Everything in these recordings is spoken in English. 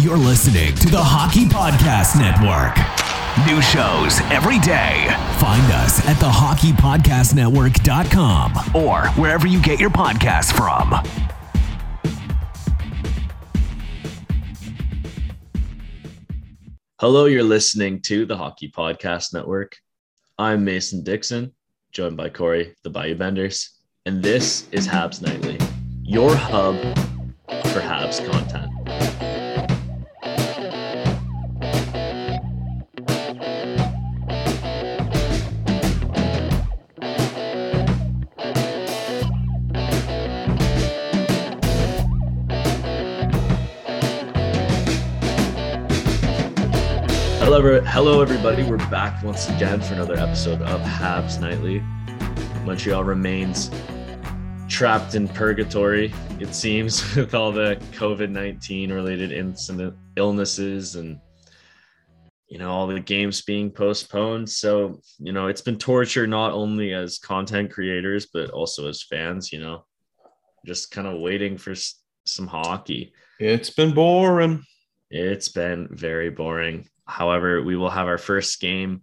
You're listening to the Hockey Podcast Network. New shows every day. Find us at thehockeypodcastnetwork.com or wherever you get your podcasts from. Hello, you're listening to the Hockey Podcast Network. I'm Mason Dixon, joined by Corey, the Bayou Benders, and this is Habs Nightly, your hub for Habs content. Hello, hello, everybody. We're back once again for another episode of Habs Nightly. Montreal remains trapped in purgatory, it seems, with all the COVID 19 related incident illnesses and you know all the games being postponed so you know it's been torture not only as content creators but also as fans you know just kind of waiting for some hockey It's been boring. It's been very boring. However, we will have our first game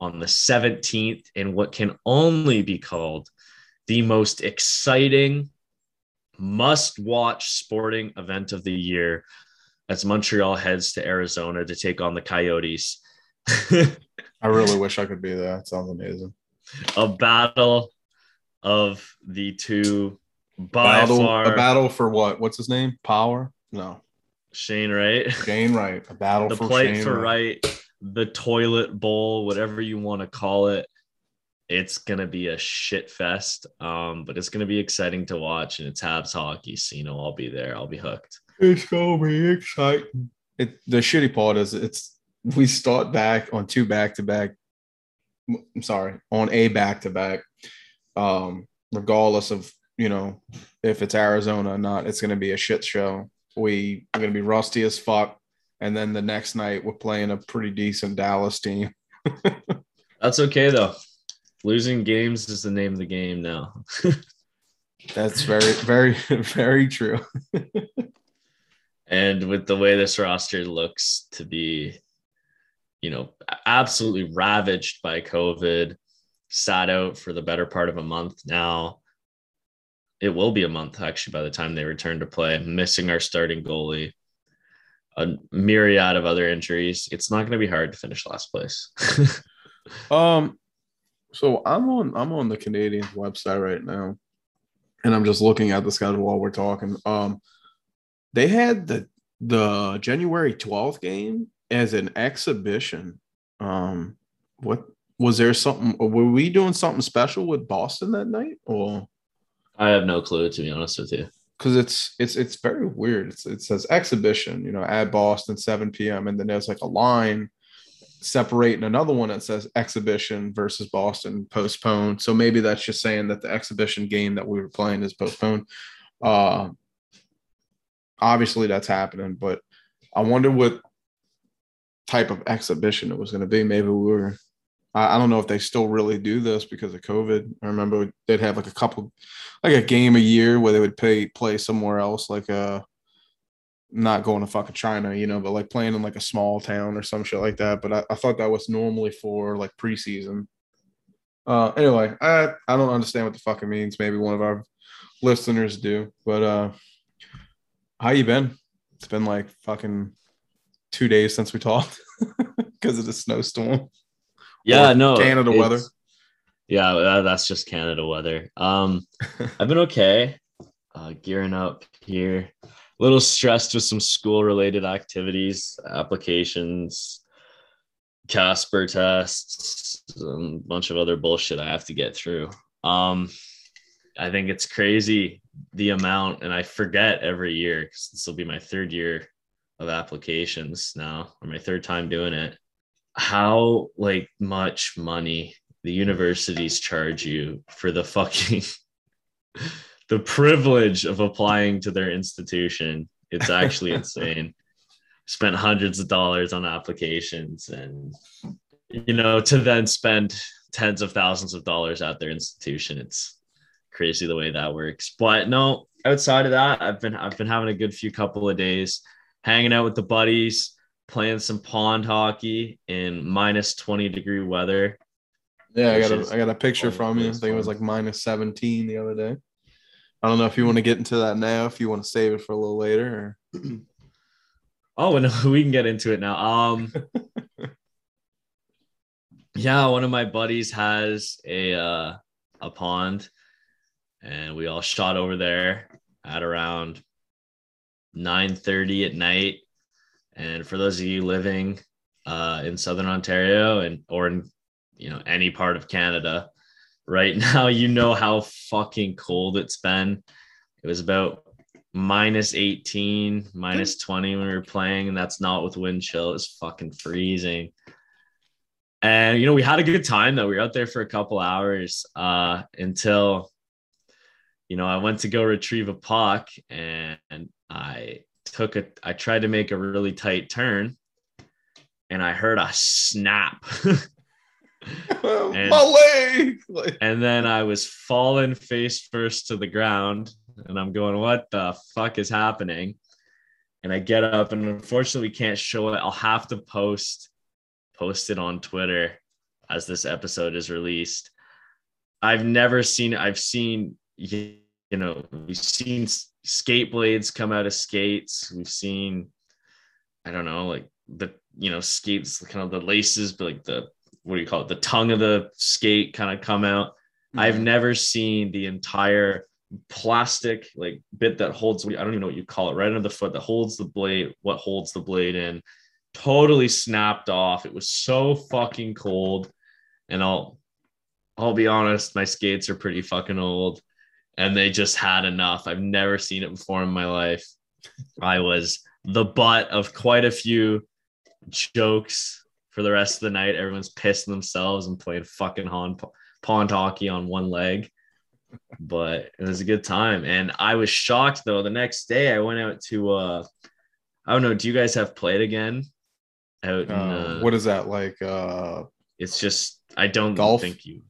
on the 17th in what can only be called the most exciting, must watch sporting event of the year as Montreal heads to Arizona to take on the Coyotes. I really wish I could be there. That sounds amazing. a battle of the two by battle, far a battle for what? What's his name? Power? No, Shane Wright. Shane Wright. A battle the for plate Shane for right, the toilet bowl, whatever you want to call it. It's gonna be a shit fest, um, but it's gonna be exciting to watch, and it's Habs hockey, so you know I'll be there. I'll be hooked. It's gonna be exciting. It, the shitty part is it's we start back on two back to back. I'm sorry, on a back to back. Um, regardless of you know if it's Arizona or not, it's gonna be a shit show. We are gonna be rusty as fuck, and then the next night we're playing a pretty decent Dallas team. That's okay though. Losing games is the name of the game now. That's very, very, very true. and with the way this roster looks to be, you know, absolutely ravaged by COVID, sat out for the better part of a month now. It will be a month actually by the time they return to play, missing our starting goalie, a myriad of other injuries. It's not going to be hard to finish last place. Um, so I'm on I'm on the Canadiens website right now, and I'm just looking at the schedule while we're talking. Um, they had the the January 12th game as an exhibition. Um, what was there something? Were we doing something special with Boston that night, or I have no clue to be honest with you. because it's it's it's very weird. It's, it says exhibition, you know, at Boston 7 p.m. and then there's like a line separating another one that says exhibition versus Boston postponed. So maybe that's just saying that the exhibition game that we were playing is postponed. Uh, obviously that's happening, but I wonder what type of exhibition it was going to be. Maybe we were. I I don't know if they still really do this because of COVID. I remember they'd have like a couple, like a game a year where they would pay play somewhere else, like uh not going to fucking China, you know, but like playing in like a small town or some shit like that. But I, I thought that was normally for like preseason. Uh anyway, I I don't understand what the fuck it means. Maybe one of our listeners do. But uh how you been? It's been like fucking two days since we talked because of the snowstorm. Yeah, no. Canada weather. Yeah, uh, that's just Canada weather. Um, I've been okay. Uh, gearing up here. A little stressed with some school related activities, applications, Casper tests, and a bunch of other bullshit I have to get through. Um, I think it's crazy the amount, and I forget every year because this will be my third year of applications now, or my third time doing it. How like much money the universities charge you for the fucking the privilege of applying to their institution. It's actually insane. Spent hundreds of dollars on applications and you know to then spend tens of thousands of dollars at their institution. It's crazy the way that works. But no, outside of that, I've been I've been having a good few couple of days. hanging out with the buddies, playing some pond hockey in minus 20 degree weather. Yeah, I got a I got a picture from you. I think it was like minus 17 the other day. I don't know if you want to get into that now, if you want to save it for a little later. Or... Oh, and we can get into it now. Um, yeah, one of my buddies has a uh, a pond, and we all shot over there at around nine thirty at night. And for those of you living uh, in Southern Ontario and or in you know any part of Canada, right now you know how fucking cold it's been. It was about minus 18, minus 20 when we were playing, and that's not with wind chill. It was fucking freezing. And you know, we had a good time though. We were out there for a couple hours uh until you know, I went to go retrieve a puck and I took a I tried to make a really tight turn and I heard a snap. My leg! And then I was falling face first to the ground, and I'm going, "What the fuck is happening?" And I get up, and unfortunately, we can't show it. I'll have to post post it on Twitter as this episode is released. I've never seen. I've seen you know we've seen skate blades come out of skates. We've seen I don't know like the you know skates kind of the laces, but like the what do you call it? The tongue of the skate kind of come out. I've Mhm. never seen the entire plastic like bit that holds I don't even know what you call it right under the foot that holds the blade what holds the blade in totally snapped off it was so fucking cold and I'll I'll be honest my skates are pretty fucking old and they just had enough I've never seen it before in my life I was the butt of quite a few jokes for the rest of the night everyone's pissing themselves and playing fucking pond, pond hockey on one leg but it was a good time. And I was shocked though. The next day I went out to uh I don't know, do you guys have played again? Out in, Uh, uh, what is that like? Uh, it's just I don't Golf? think you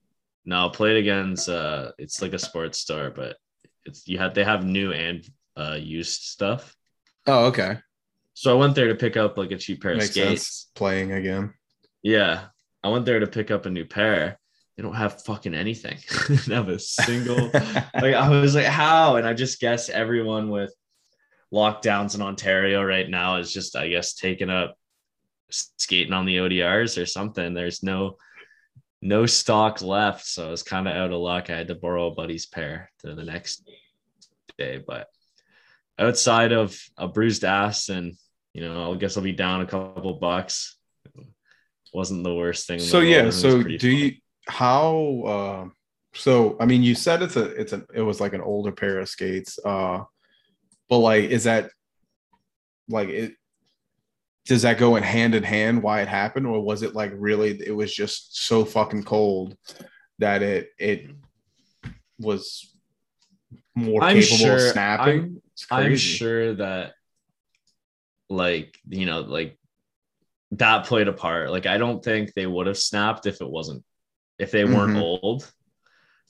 no played against uh it's like a sports store, but it's you have they have new and uh used stuff. oh, okay, So I went there to pick up like a cheap pair of skates. sense. Playing again. Yeah. I went there to pick up a new pair. They don't have fucking anything. they have a single like I was like, how? And I just guess everyone with lockdowns in Ontario right now is just, I guess, taking up skating on the ODRs or something. There's no no stock left, so I was kind of out of luck. I had to borrow a buddy's pair to the next day, but outside of a bruised ass and you know, I guess I'll be down a couple bucks. Wasn't the worst thing. so yeah so do fun. you how uh so i mean you said it's a it's a it was like an older pair of skates uh but like is that like it does that go in hand in hand why it happened or was it like really it was just so fucking cold that it it was more I'm capable sure- of snapping it's I'm sure that like you know like that played a part. Like I don't think they would have snapped if it wasn't if they weren't Mhm. old.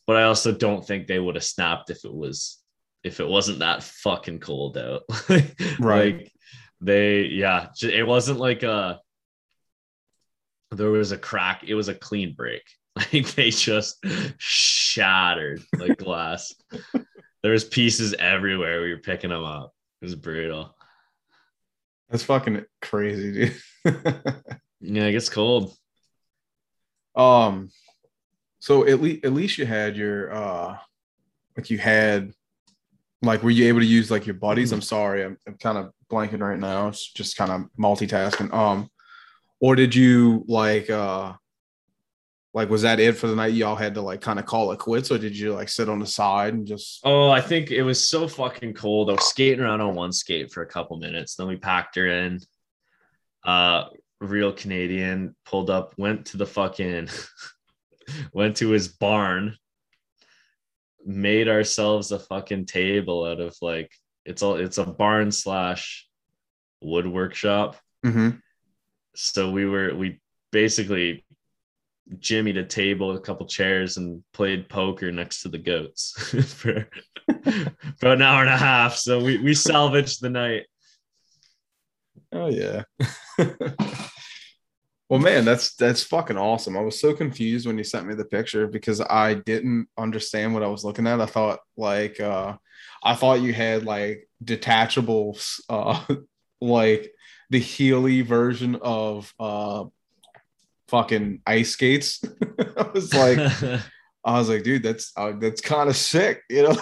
But I also don't think they would have snapped if it was if it wasn't that fucking cold out. Right. Like they yeah, it wasn't like a there was a crack, it was a clean break. Like they just shattered like glass. there was pieces everywhere. We were picking them up. It was brutal. that's fucking crazy dude Yeah, it gets cold. Um, so at least at least you had your uh, like you had, like, were you able to use like your buddies? I'm sorry, I'm, I'm kind of blanking right now. It's just kind of multitasking. Um, or did you like uh, like was that it for the night? Y'all had to like kind of call it quits, or did you like sit on the side and just? Oh, I think it was so fucking cold. I was skating around on one skate for a couple minutes. Then we packed her in. Uh, real Canadian pulled up, went to the fucking, went to his barn, made ourselves a fucking table out of like it's all it's a barn slash wood workshop. Mhm. So we were we basically jimmied a table, a couple chairs, and played poker next to the goats for, for an hour and a half. So we we salvaged the night. Oh yeah. well, man, that's that's fucking awesome. I was so confused when you sent me the picture because I didn't understand what I was looking at. I thought like uh I thought you had like detachable uh like the Healy version of uh fucking ice skates. I was like I was like, dude, that's uh, that's kind of sick, you know.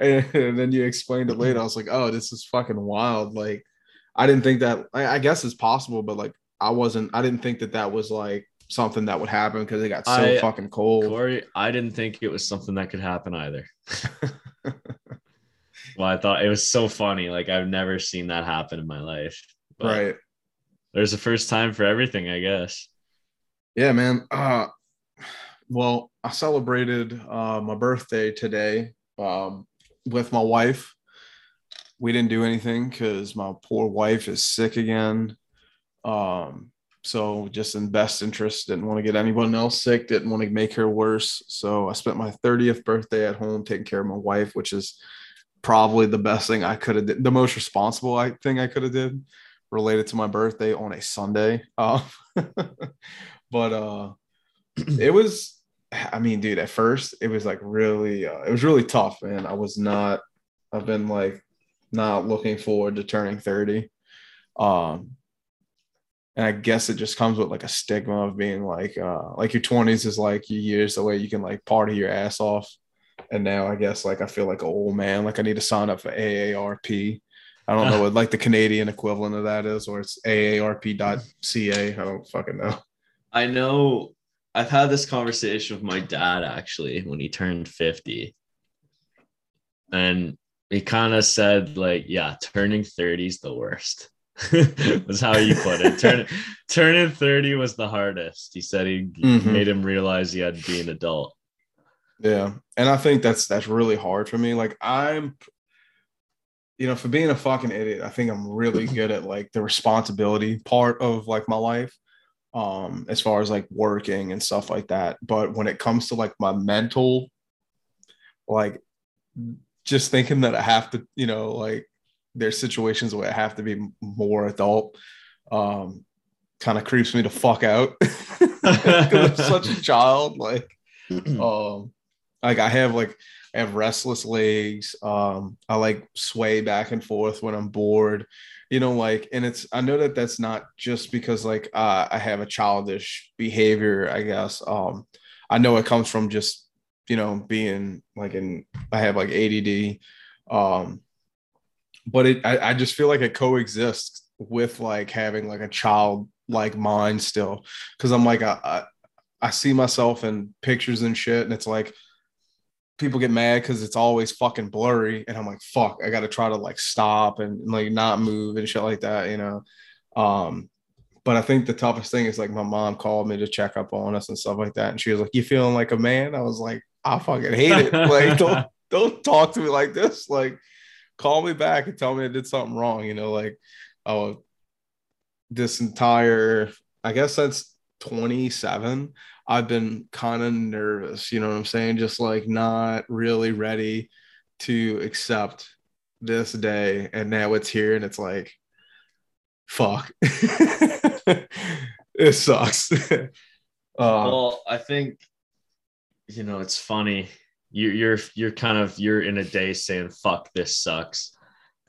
and, and, then you explained it later. I was like, oh, this is fucking wild. Like, I didn't think that. I, I guess it's possible, but like, I wasn't. I didn't think that that was like something that would happen because it got so I- fucking cold. Corey, I didn't think it was something that could happen either. well, I thought it was so funny. Like I've never seen that happen in my life. But right. There's a first time for everything, I guess. Yeah, man. Uh, well, I celebrated uh, my birthday today um, with my wife. We didn't do anything because my poor wife is sick again. Um, so just in best interest, didn't want to get anyone else sick, didn't want to make her worse. So I spent my 30th birthday at home taking care of my wife, which is probably the best thing I could have did, the most responsible I thing I could have did related to my birthday on a Sunday. Uh, but uh it was I mean, dude, at first it was like really uh, it was really tough, man. I was not I've been like not looking forward to turning 30. Um and I guess it just comes with like a stigma of being like uh like your 20s is like your years the way you can like party your ass off. And now I guess like I feel like an old man, like I need to sign up for AARP. I don't know what like the Canadian equivalent of that is, or it's AARP.ca. I don't fucking know. I know I've had this conversation with my dad actually when he turned 50. And he kind of said, like, yeah, turning 30 is the worst. was how you put it. Turn, turning 30 was the hardest. He said he Mhm. made him realize he had to be an adult. Yeah. And I think that's that's really hard for me. Like I'm you know, for being a fucking idiot, I think I'm really good at like the responsibility part of like my life. Um, as far as like working and stuff like that. But when it comes to like my mental, like just thinking that I have to, you know, like there's situations where I have to be more adult, um, kind of creeps me to fuck out. I'm such a child. Like um like i have like i have restless legs um i like sway back and forth when i'm bored you know like and it's i know that that's not just because like uh, i have a childish behavior i guess um i know it comes from just you know being like in i have like add um but it i, I just feel like it coexists with like having like a child like mind still because i'm like I, I I see myself in pictures and shit, and it's like people get mad because it's always fucking blurry, and I'm like, fuck, I got to try to like stop and, and, like not move and shit like that, you know. Um, but I think the toughest thing is like my mom called me to check up on us and stuff like that, and she was like, "You feeling like a man?" I was like, "I fucking hate it. Like, don't don't talk to me like this. Like, call me back and tell me I did something wrong. You know, like, oh, this entire, I guess that's 27 i've been kind of nervous you know what i'm saying just like not really ready to accept this day and now it's here and it's like fuck it sucks uh, well, I think you know it's funny. You, you're you're kind of you're in a day saying "fuck this sucks."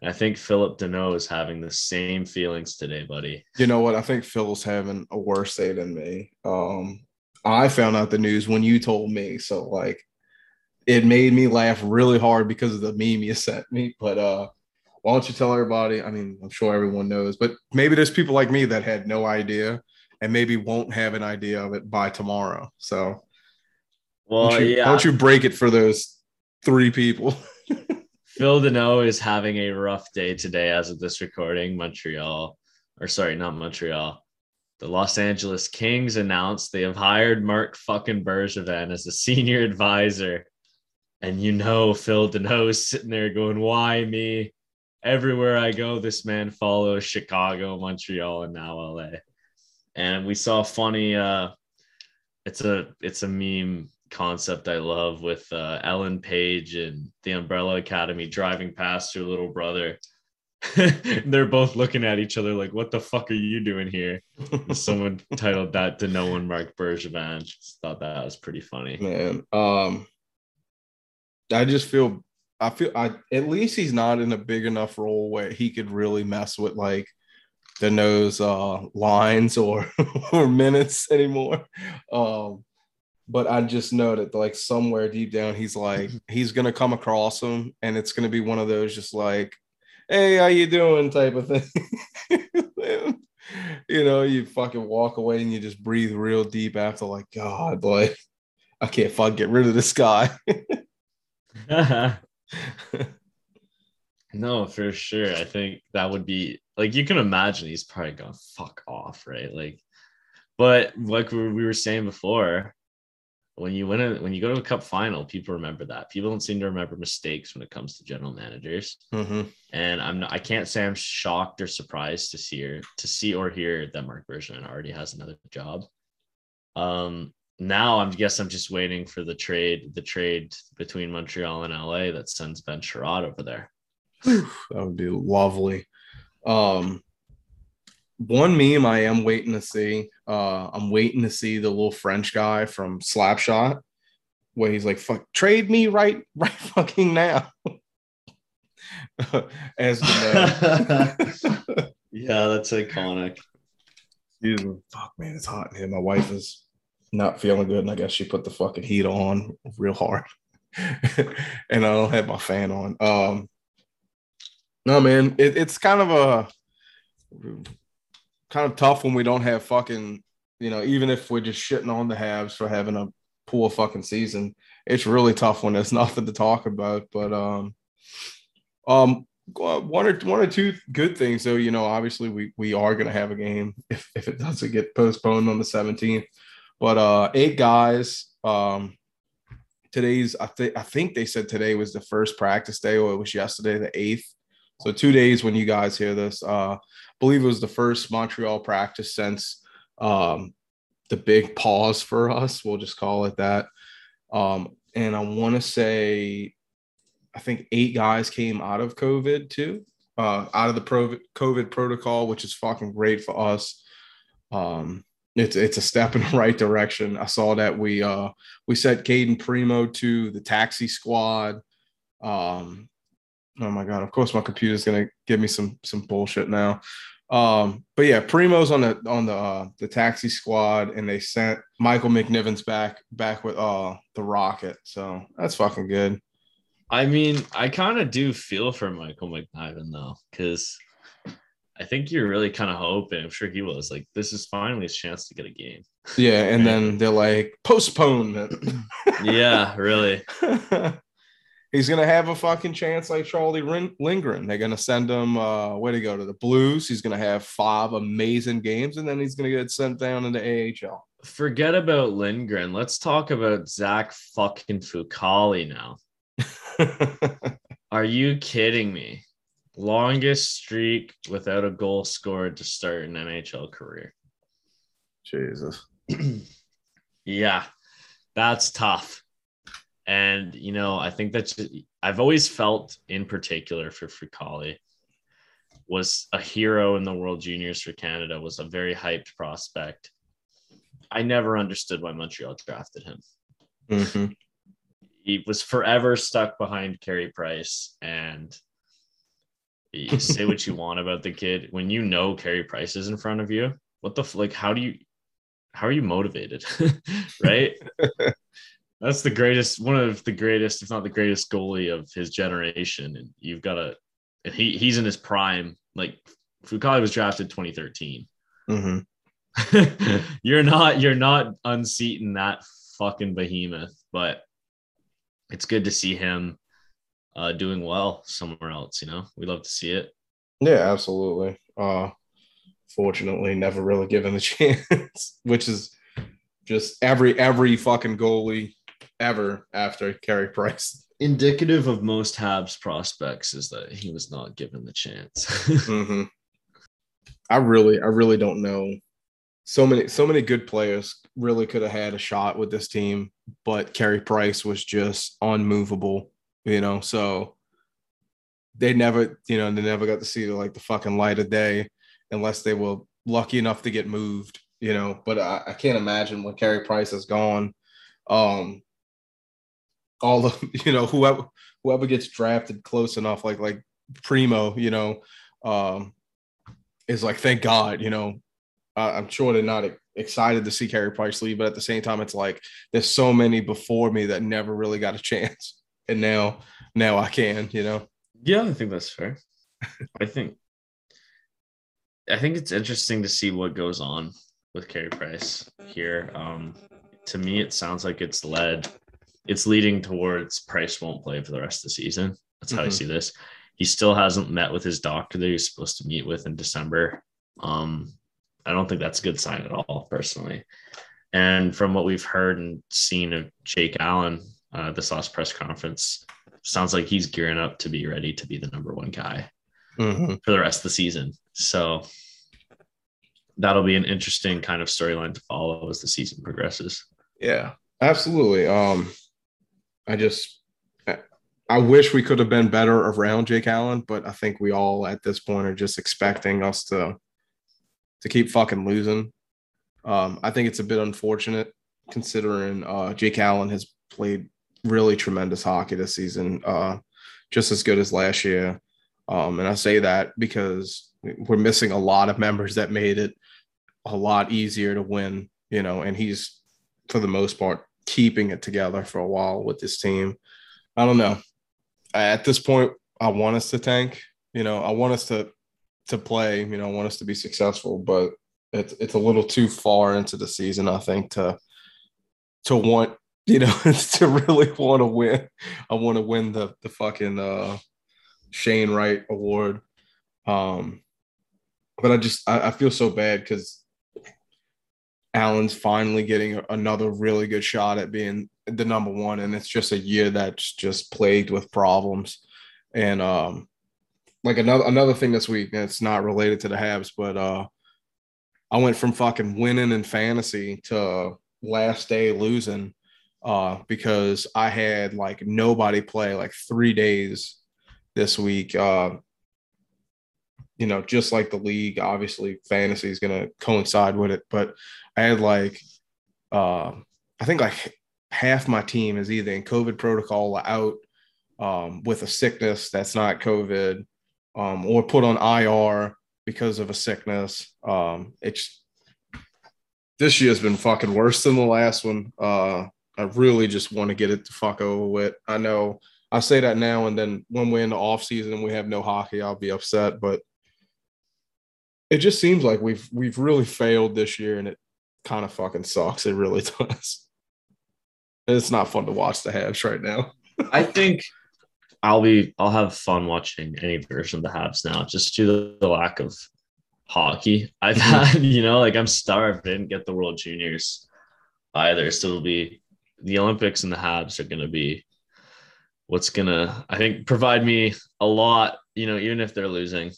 And I think Phillip Danault is having the same feelings today, buddy. you know what i think phil's having a worse day than me um i found out the news when you told me so like it made me laugh really hard because of the meme you sent me but uh why don't you tell everybody i mean i'm sure everyone knows but maybe there's people like me that had no idea and maybe won't have an idea of it by tomorrow so Well, don't you, yeah, don't you break it for those three people Phil Danault is having a rough day today as of this recording. Montreal, or sorry, not Montreal. The Los Angeles Kings announced they have hired Mark fucking Bergevin as a senior advisor. And you know, Phil Danault is sitting there going, Why me? Everywhere I go, this man follows Chicago, Montreal, and now LA. And we saw a funny uh it's a it's a meme concept I love with uh, Ellen Page and the Umbrella Academy driving past her little brother, They're both looking at each other like, "What the fuck are you doing here?" Someone titled that to no one Marc Bergevin. Just thought that was pretty funny. Man, um, I just feel I feel I at least he's not in a big enough role where he could really mess with like the nose uh lines or or minutes anymore. Um but I just know that like somewhere deep down he's like he's gonna come across him and it's gonna be one of those just like hey how you doing type of thing. you know, you fucking walk away and you just breathe real deep after like God like I can't fucking get rid of this guy. no, for sure. I think that would be like you can imagine he's probably going to fuck off, right? Like, but like we were saying before, when you win a when you go to a cup final, people remember that. People don't seem to remember mistakes when it comes to general managers. Mm-hmm. And I'm not, I can't say I'm shocked or surprised to see or to see or hear that Marc Bergevin already has another job. Um, now I guess I'm just waiting for the trade, the trade between Montreal and LA that sends Ben Chiarot over there. that would be lovely. Um, one meme I am waiting to see. Uh, I'm waiting to see the little French guy from Slapshot, where he's like, "Fuck, trade me right, right, fucking now." As the yeah, that's iconic. Excuse me. Fuck, man, it's hot in here. My wife is not feeling good, and I guess she put the fucking heat on real hard, and I don't have my fan on. Um, no, man, it, it's kind of a kind of tough when we don't have fucking, you know, even if we're just shitting on the Habs for having a poor fucking season, it's really tough when there's nothing to talk about. But um, um, one or one or two good things though. You know, obviously we we are gonna have a game if if it doesn't get postponed on the 17th. But uh, eight guys. Um, today's I think I think they said today was the first practice day, or it was yesterday, the eighth. So two days when you guys hear this. Uh, I believe it was the first Montreal practice since um, the big pause for us. We'll just call it that. Um, and I want to say, I think eight guys came out of COVID too, uh, out of the COVID protocol, which is fucking great for us. Um, it's it's a step in the right direction. I saw that we uh we set Cayden Primeau to the taxi squad. Um oh my god, of course my computer's gonna give me some some bullshit now. Um, but yeah, Primeau's on the on the uh the taxi squad and they sent Michael McNiven's back back with uh the rocket. So that's fucking good. I mean, I kind of do feel for Michael McNiven though, because I think you're really kind of hoping. I'm sure he was like, this is finally his chance to get a game. Yeah, and then they're like, postponement. yeah, really. He's gonna have a fucking chance like Charlie Lindgren. They're gonna send him uh, where to go to the Blues. He's gonna have five amazing games, and then he's gonna get sent down into AHL. Forget about Lindgren. Let's talk about Zach fucking Fucale now. Are you kidding me? longest streak without a goal scored to start an NHL career. Jesus. yeah, that's tough. And you know, I think that's I've always felt in particular for Fucale was a hero in the World Juniors for Canada, was a very hyped prospect. I never understood why Montreal drafted him. Mm-hmm. He was forever stuck behind Carey Price, and you say what you want about the kid when you know Carey Price is in front of you. What the like? How do you? How are you motivated? right. That's the greatest, one of the greatest, if not the greatest goalie of his generation. And you've got to, and he he's in his prime. Like Fucale was drafted 2013. Mm-hmm. you're not you're not unseating that fucking behemoth, but it's good to see him uh, doing well somewhere else. You know, we love to see it. Yeah, absolutely. Uh, fortunately, never really given the chance, which is just every every fucking goalie ever after Carey Price. Indicative of most Habs prospects is that he was not given the chance. mm-hmm. I really, I really don't know. So many, so many good players really could have had a shot with this team, but Carey Price was just unmovable you know so they never, you know, they never got to see like the fucking light of day unless they were lucky enough to get moved, you know. But I, I can't imagine when Carey Price is gone, um, all the you know whoever whoever gets drafted close enough, like like Primeau, you know, um, is like thank God, you know. Uh, I'm sure they're not excited to see Carey Price leave, but at the same time, it's like there's so many before me that never really got a chance, and now now I can, you know. Yeah, I think that's fair. I think I think it's interesting to see what goes on with Carey Price here. Um, to me, it sounds like it's led, it's leading towards Price won't play for the rest of the season. That's how mm-hmm. I see this. He still hasn't met with his doctor that he's supposed to meet with in December. Um, I don't think that's a good sign at all, personally. And from what we've heard and seen of Jake Allen, uh, this last press conference, sounds like he's gearing up to be ready to be the number one guy mm-hmm. for the rest of the season. So that'll be an interesting kind of storyline to follow as the season progresses. Yeah, absolutely. Um, I just I wish we could have been better around Jake Allen, but I think we all at this point are just expecting us to to keep fucking losing. Um, I think it's a bit unfortunate considering uh, Jake Allen has played really tremendous hockey this season, uh, just as good as last year. Um, and I say that because we're missing a lot of members that made it a lot easier to win, you know, and he's for the most part keeping it together for a while with this team. I don't know. At this point, I want us to tank. You know, I want us to to play. You know, I want us to be successful, but it's it's a little too far into the season, I think, to to want you know to really want to win. I want to win the the fucking uh, Shane Wright Award. Um, but I just I, I feel so bad because Allen's finally getting another really good shot at being the number one, and it's just a year that's just plagued with problems. And um, like another another thing this week, it's not related to the Habs, but uh, I went from fucking winning in fantasy to last day losing uh, because I had like nobody play like three days this week. Uh, you know, just like the league, obviously fantasy is going to coincide with it, but I had like, uh, I think like half my team is either in COVID protocol or out um, with a sickness that's not COVID um, or put on IR because of a sickness. Um, it's this year's been fucking worse than the last one. Uh, I really just want to get it to fuck over with. I know I say that now and then when we're in the off season and we have no hockey, I'll be upset. But it just seems like we've we've really failed this year and it kind of fucking sucks. It really does. It's not fun to watch the Habs right now. I think I'll be I'll have fun watching any version of the Habs now, just due to the, lack of hockey I've mm-hmm. had. You know, like I'm starved. I didn't get the World Juniors either, so it'll be the Olympics and the Habs are going to be what's going to, I think, provide me a lot, you know, even if they're losing,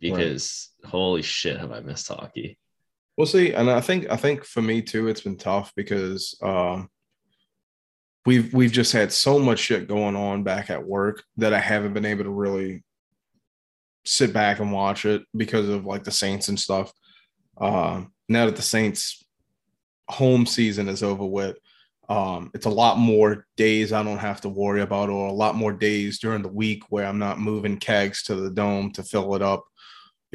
because right. holy shit, have I missed hockey. We'll see. And I think, I think for me too, it's been tough because, um, We've we've just had so much shit going on back at work that I haven't been able to really sit back and watch it because of like the Saints and stuff. Uh, now that the Saints home season is over with, um, it's a lot more days I don't have to worry about, or a lot more days during the week where I'm not moving kegs to the dome to fill it up,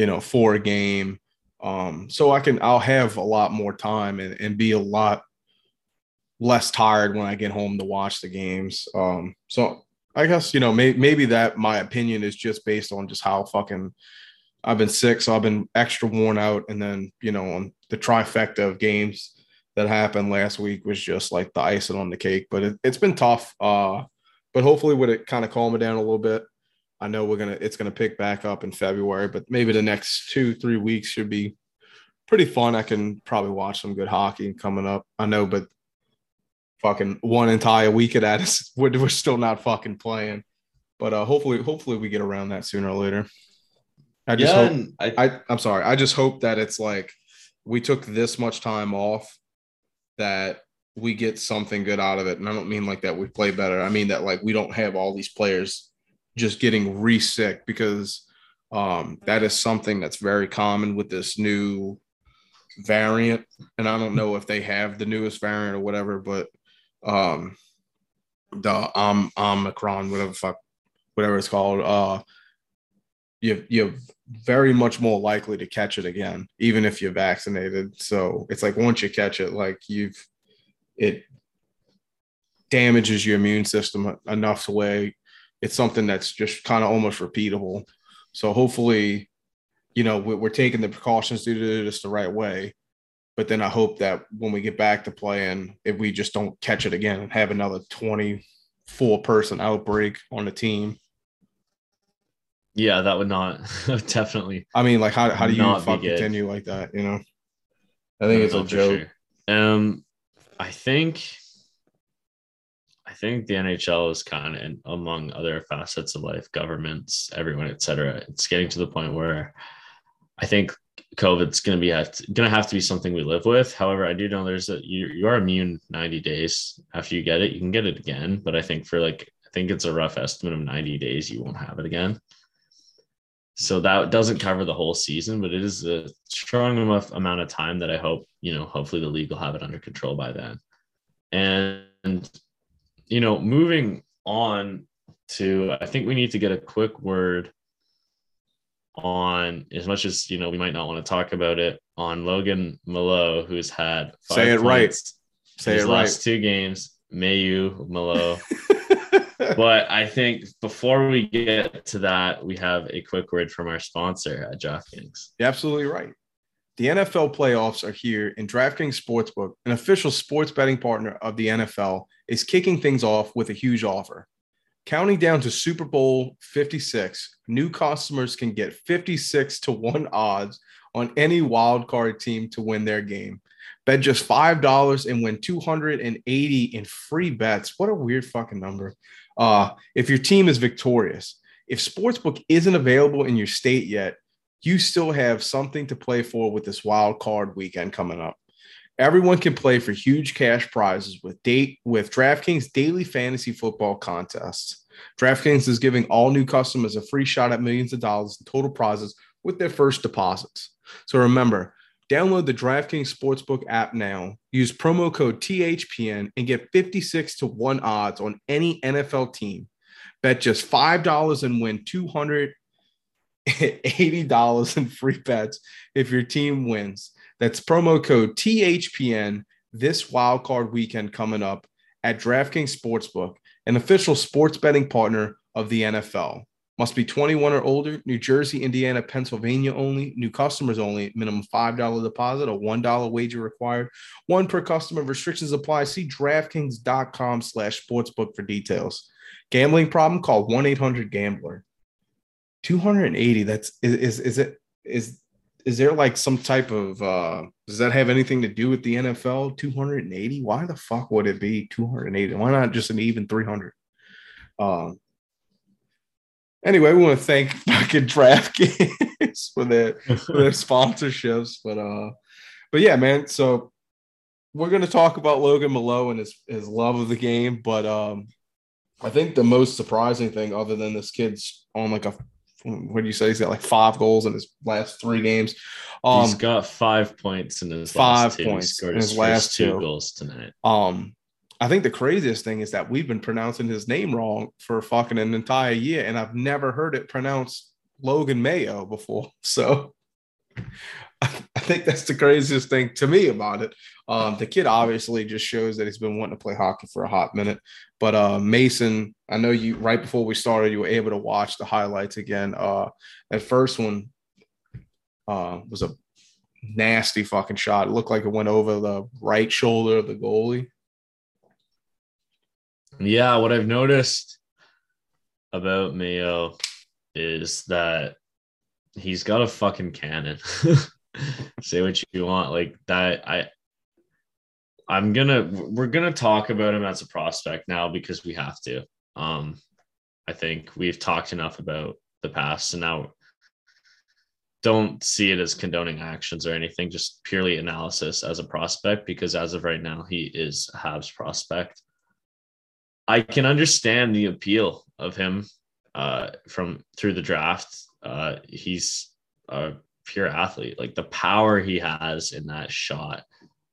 you know, for a game. Um, so I can I'll have a lot more time and, and be a lot less tired when I get home to watch the games. Um, so I guess you know may, maybe that my opinion is just based on just how fucking I've been sick, so I've been extra worn out, and then you know on the trifecta of games that happened last week was just like the icing on the cake. But it, has been tough. Uh, but hopefully, with it kind of calm calming down a little bit, I know we're gonna it's gonna pick back up in February. But maybe the next two three weeks should be pretty fun. I can probably watch some good hockey coming up. I know, but fucking one entire week of that is we're, we're still not fucking playing. But uh, hopefully, hopefully we get around that sooner or later. I just yeah, hope. I, I I'm sorry. I just hope that it's like we took this much time off that we get something good out of it. And I don't mean like that we play better. I mean that like we don't have all these players just getting re-sick because um, that is something that's very common with this new variant. And I don't know if they have the newest variant or whatever, but um, the um, Omicron, whatever fuck, whatever it's called, uh, you you're very much more likely to catch it again, even if you're vaccinated. So it's like once you catch it, like you've it damages your immune system enough to way it's something that's just kind of almost repeatable. So hopefully, you know, we're, taking the precautions to do this the right way. But then I hope that when we get back to playing, if we just don't catch it again and have another 24 person outbreak on the team. Yeah, that would not definitely. I mean, like, how, how do you continue like that? You know, I think it's a joke. Sure. Um, I think I think the NHL is kind of, among other facets of life, governments, everyone, etc. It's getting to the point where I think COVID's going to be going to have to be something we live with. However, I do know there's a you you are immune 90 days after you get it. You can get it again, but I think for like I think it's a rough estimate of 90 days you won't have it again. So that doesn't cover the whole season, but it is a strong enough amount of time that I hope you know hopefully the league will have it under control by then. And you know, moving on to, I think we need to get a quick word on as much as you know we might not want to talk about it on Logan Malo, who's had say it right, say his it last right. two games, Mayu Malo. but I think before we get to that, we have a quick word from our sponsor uh, at DraftKings. You're absolutely right. The NFL playoffs are here, and DraftKings Sportsbook, an official sports betting partner of the NFL, is kicking things off with a huge offer. Counting down to Super Bowl 56, new customers can get 56 to 1 odds on any wildcard team to win their game. Bet just $5 and win 280 in free bets. What a weird fucking number. Uh, if your team is victorious. If Sportsbook isn't available in your state yet, you still have something to play for with this wild card weekend coming up. Everyone can play for huge cash prizes with date with DraftKings daily fantasy football contests. DraftKings is giving all new customers a free shot at millions of dollars in total prizes with their first deposits. So remember, download the DraftKings Sportsbook app now. Use promo code THPN and get 56 to 1 odds on any NFL team. Bet just $5 and win 200 $80 in free bets if your team wins. That's promo code THPN this wildcard weekend coming up at DraftKings Sportsbook, an official sports betting partner of the NFL. Must be 21 or older, New Jersey, Indiana, Pennsylvania only, new customers only, minimum $5 deposit, a $1 wager required, one per customer, restrictions apply. See DraftKings.com slash sportsbook for details. Gambling problem? Call 1-800-GAMBLER. 280 that's is, is is it is is there like some type of uh does that have anything to do with the NFL 280 why the fuck would it be 280 why not just an even 300 um anyway we want to thank fucking DraftKings for their for their sponsorships but uh but yeah man so we're going to talk about Logan Malo and his his love of the game but um I think the most surprising thing other than this kid's on like a what do you say? He's got like five goals in his last three games. Um, he's got five points in his five points in his, his last two goals tonight. Um, I think the craziest thing is that we've been pronouncing his name wrong for fucking an entire year, and I've never heard it pronounced Logan Mayo before. So I think that's the craziest thing to me about it. Um, the kid obviously just shows that he's been wanting to play hockey for a hot minute. But uh, Mason, I know you right before we started, you were able to watch the highlights again. Uh, that first one uh, was a nasty fucking shot. It looked like it went over the right shoulder of the goalie. Yeah, what I've noticed about Mayo is that he's got a fucking cannon. Say what you want, like that. I I'm gonna we're gonna talk about him as a prospect now because we have to. Um, I think we've talked enough about the past, and now don't see it as condoning actions or anything, just purely analysis as a prospect, because as of right now, he is Habs prospect. I can understand the appeal of him uh, from through the draft. Uh, he's a pure athlete. Like the power he has in that shot,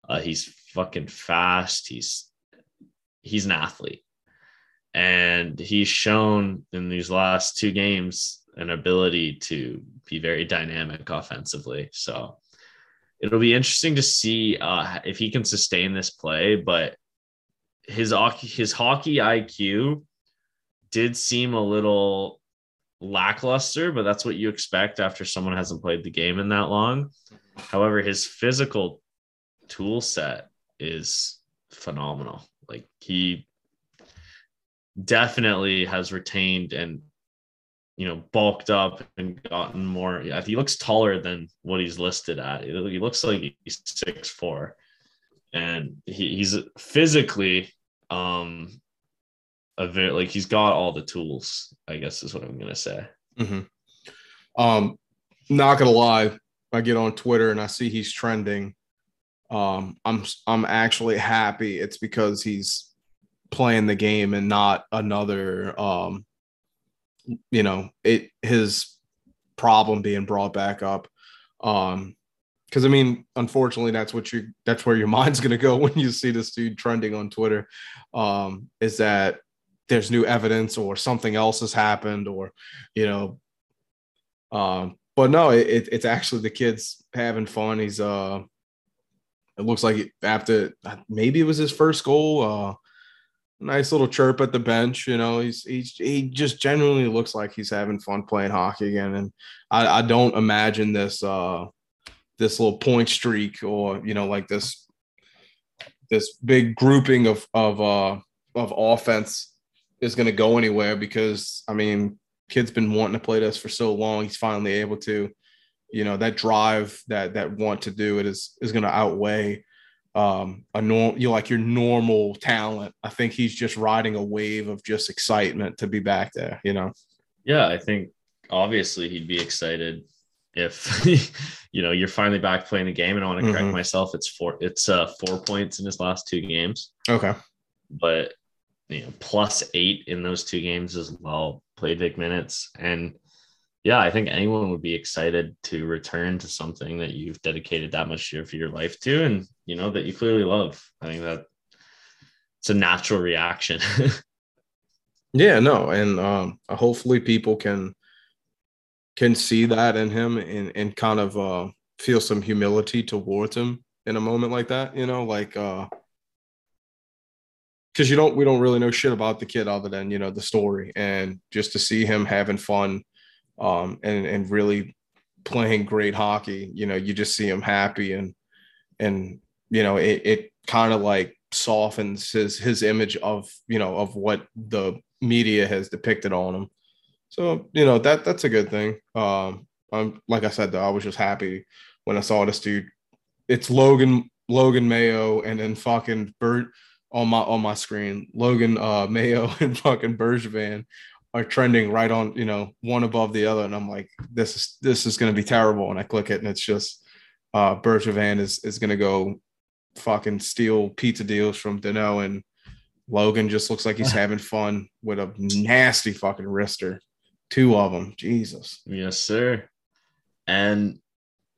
uh, he's fucking fast. He's he's an athlete, and he's shown in these last two games an ability to be very dynamic offensively. So it'll be interesting to see uh, if he can sustain this play. But his his hockey IQ did seem a little lackluster, but that's what you expect after someone hasn't played the game in that long. However, his physical tool set is phenomenal. Like he definitely has retained and you know bulked up and gotten more. Yeah, he looks taller than what he's listed at. He looks like he's six four, and he, he's physically um a very like he's got all the tools. I guess is what I'm gonna say. Mm-hmm. Um, not gonna lie, I get on Twitter and I see he's trending. Um, I'm I'm actually happy. It's because he's playing the game and not another um, you know, it his problem being brought back up. Um, because I mean, unfortunately, that's what you that's where your mind's gonna go when you see this dude trending on Twitter. Um, is that there's new evidence or something else has happened or you know um but no it, it's actually the kids having fun he's uh it looks like after maybe it was his first goal uh nice little chirp at the bench you know he's he's he just genuinely looks like he's having fun playing hockey again and i i don't imagine this uh this little point streak or you know like this this big grouping of of uh of offense is going to go anywhere because I mean, kid's been wanting to play this for so long. He's finally able to, you know, that drive that that want to do it is is going to outweigh um a norm you know, like your normal talent. I think he's just riding a wave of just excitement to be back there, you know. Yeah, I think obviously he'd be excited if you know you're finally back playing the game and I want to correct mm-hmm. myself it's four it's uh four points in his last two games. Okay. But you know, plus eight in those two games as well, played big minutes. And yeah, I think anyone would be excited to return to something that you've dedicated that much of your life to and, you know, that you clearly love. I think that it's a natural reaction. yeah, no. And um, hopefully people can, can see that in him and, and kind of uh, feel some humility towards him in a moment like that, you know, like, uh, because you don't we don't really know shit about the kid other than you know the story and just to see him having fun um and and really playing great hockey you know you just see him happy and and you know it, it kind of like softens his his image of you know of what the media has depicted on him. So you know that that's a good thing. Um i'm like i said though i was just happy when i saw this dude. It's logan logan Mailloux and then fucking bert on my on my screen. Logan uh, Mailloux and fucking Bergevin are trending right on, you know, one above the other, and I'm like, this is this is going to be terrible. And I click it, and it's just uh, Bergevin is is going to go fucking steal pizza deals from Danault, and Logan just looks like he's having fun with a nasty fucking wrister, two of them. Jesus. Yes, sir. And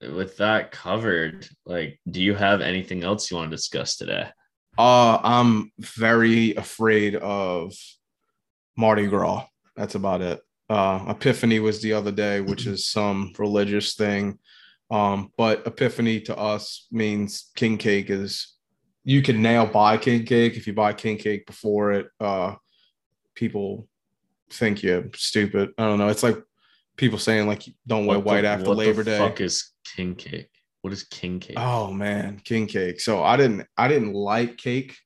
with that covered, like, do you have anything else you want to discuss today? Uh, I'm very afraid of Mardi Gras. That's about it. Uh, Epiphany was the other day, which is some religious thing. Um, but Epiphany to us means king cake is you can now buy king cake. If you buy king cake before it, uh, people think you're stupid. I don't know. It's like people saying like don't wear white after Labor Day. What the fuck is king cake? What is king cake? Oh man, king cake. So I didn't I didn't like cake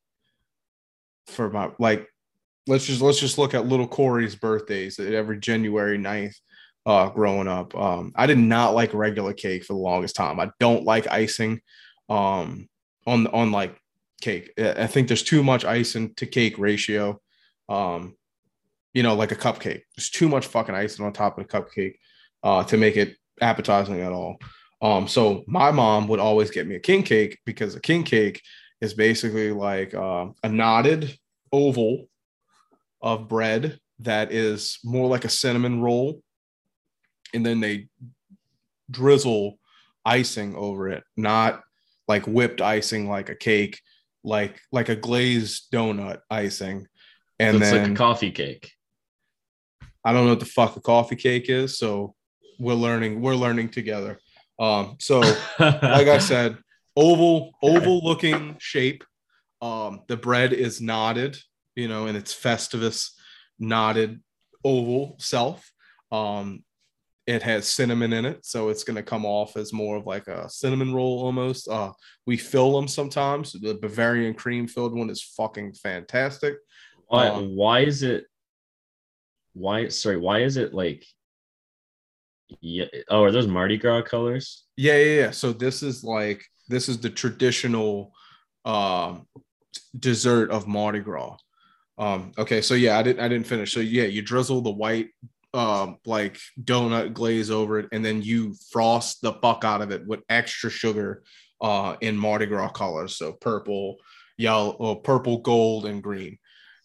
for my like let's just let's just look at little Corey's birthdays every January 9th uh growing up. Um I did not like regular cake for the longest time. I don't like icing um on on like cake. I think there's too much icing to cake ratio. Um you know, like a cupcake. There's too much fucking icing on top of a cupcake uh to make it appetizing at all. Um, so my mom would always get me a king cake because a king cake is basically like uh, a knotted oval of bread that is more like a cinnamon roll, and then they drizzle icing over it, not like whipped icing like a cake, like like a glazed donut icing. And So it's then like a coffee cake. I don't know what the fuck a coffee cake is, so we're learning. We're learning together. Um, so like I said, oval, oval looking shape. Um, the bread is knotted, you know, in its Festivus knotted oval self. Um, it has cinnamon in it, so it's gonna come off as more of like a cinnamon roll almost. Uh, we fill them sometimes. The Bavarian cream filled one is fucking fantastic. why, um, why is it? Why? Sorry. Why is it like? Yeah. Oh, are those Mardi Gras colors? Yeah, yeah, yeah. So this is like this is the traditional um dessert of Mardi Gras. Um, okay, so yeah, I didn't I didn't finish. So yeah, you drizzle the white um like donut glaze over it, and then you frost the fuck out of it with extra sugar uh in Mardi Gras colors. So purple, yellow, or purple, gold, and green.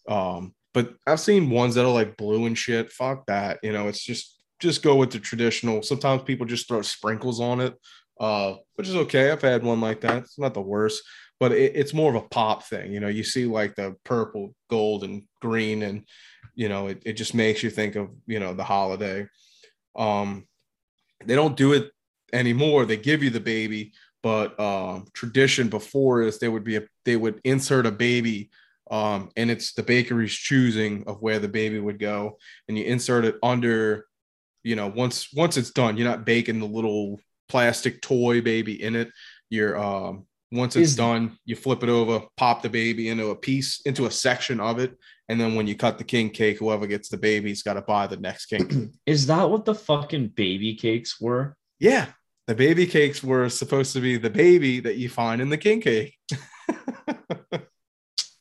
Um, but I've seen ones that are like blue and shit. Fuck that. You know, it's just just go with the traditional. Sometimes people just throw sprinkles on it, uh, which is okay. I've had one like that. It's not the worst, but it, it's more of a pop thing. You know, you see like the purple, gold, and green, and you know, it, it just makes you think of you know the holiday. Um, they don't do it anymore. They give you the baby, but um, tradition before is they would be a they would insert a baby um, and it's the bakery's choosing of where the baby would go and you insert it under you know once once it's done you're not baking the little plastic toy baby in it you're um once it's Is- done you flip it over pop the baby into a piece into a section of it and then when you cut the king cake whoever gets the baby's got to buy the next king cake. Is that what the fucking baby cakes were? yeah the baby cakes were supposed to be the baby that you find in the king cake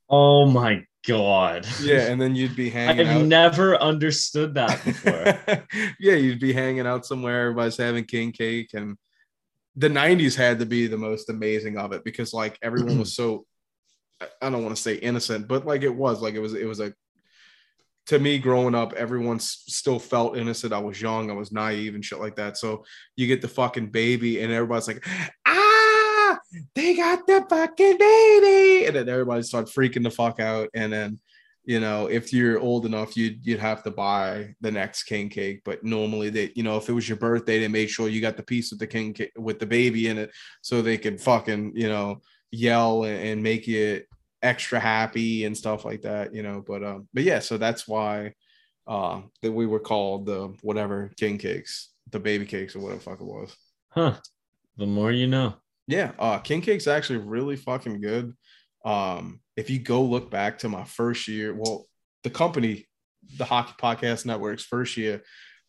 Oh my god. yeah and then you'd be hanging I've out never understood that before. yeah, you'd be hanging out somewhere, everybody's having king cake, and the '90s had to be the most amazing of it because like everyone was so I- don't want to say innocent, but like it was like it was it was a to me growing up, everyone still felt innocent. I was young, I was naive and shit like that. So you get the fucking baby, and everybody's like, ah, they got the fucking baby, and then everybody started freaking the fuck out, and then you know, if you're old enough, you'd you'd have to buy the next king cake. But normally, they, you know, if it was your birthday, they made sure you got the piece with the king cake with the baby in it, so they could fucking, you know, yell and, and make you extra happy and stuff like that, you know. But um, but yeah, so that's why uh that we were called the whatever king cakes, the baby cakes or whatever fuck it was. Huh. The more you know. Yeah, uh King Cake's actually really fucking good. Um, if you go look back to my first year, well, the company, the Hockey Podcast Network's first year,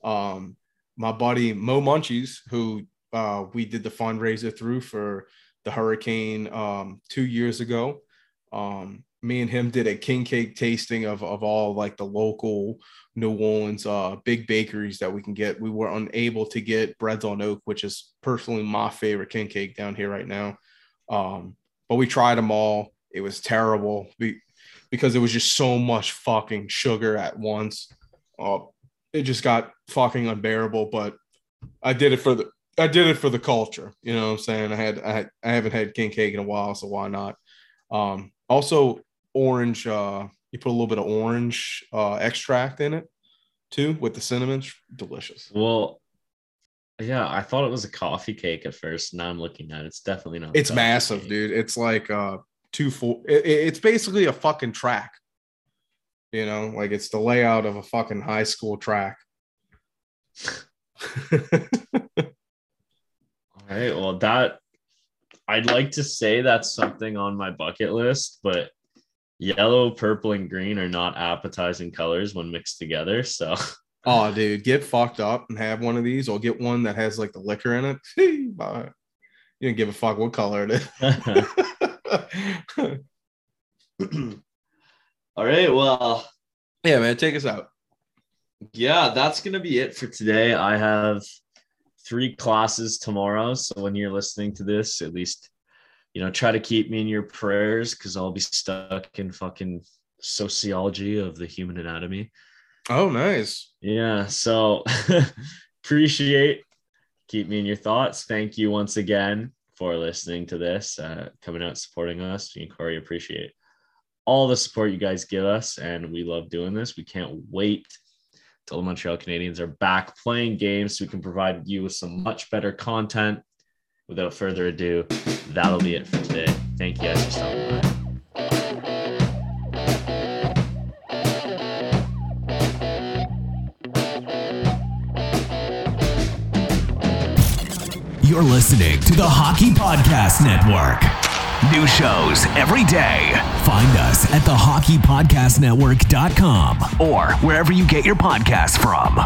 um, my buddy Mo Munchies, who uh we did the fundraiser through for the hurricane um two years ago. Um, me and him did a king cake tasting of, of all like the local New Orleans uh big bakeries that we can get. We were unable to get breads on oak, which is personally my favorite king cake down here right now. Um, but we tried them all. It was terrible be- because it was just so much fucking sugar at once. Uh, it just got fucking unbearable. But I did it for the I did it for the culture. You know what I'm saying? I had I had, I haven't had king cake in a while, so why not? Um, also orange. Uh, you put a little bit of orange uh, extract in it too with the cinnamon. Delicious. Well, yeah, I thought it was a coffee cake at first. Now I'm looking at it. It's definitely not. It's massive, cake. dude. It's like uh two four. It, it- it's basically a fucking track. You know, like it's the layout of a fucking high school track. All right. Well, that I'd like to say that's something on my bucket list, but yellow, purple, and green are not appetizing colors when mixed together. So oh, dude, get fucked up and have one of these, or get one that has like the liquor in it. You don't give a fuck what color it is. all right. Well, yeah, man, take us out. yeah, that's gonna be it for today. I have three classes tomorrow. So when you're listening to this, at least you know, try to keep me in your prayers because I'll be stuck in fucking sociology of the human anatomy. Oh, nice. Yeah. So appreciate keep me in your thoughts. Thank you once again for listening to this, uh, coming out supporting us. Me and Corey appreciate all the support you guys give us, and we love doing this. We can't wait till the Montreal Canadiens are back playing games so we can provide you with some much better content. Without further ado, that'll be it for today. Thank you guys for stopping by. You're listening to the Hockey Podcast Network. New shows every day. Find us at thehockeypodcastnetwork.com or wherever you get your podcasts from.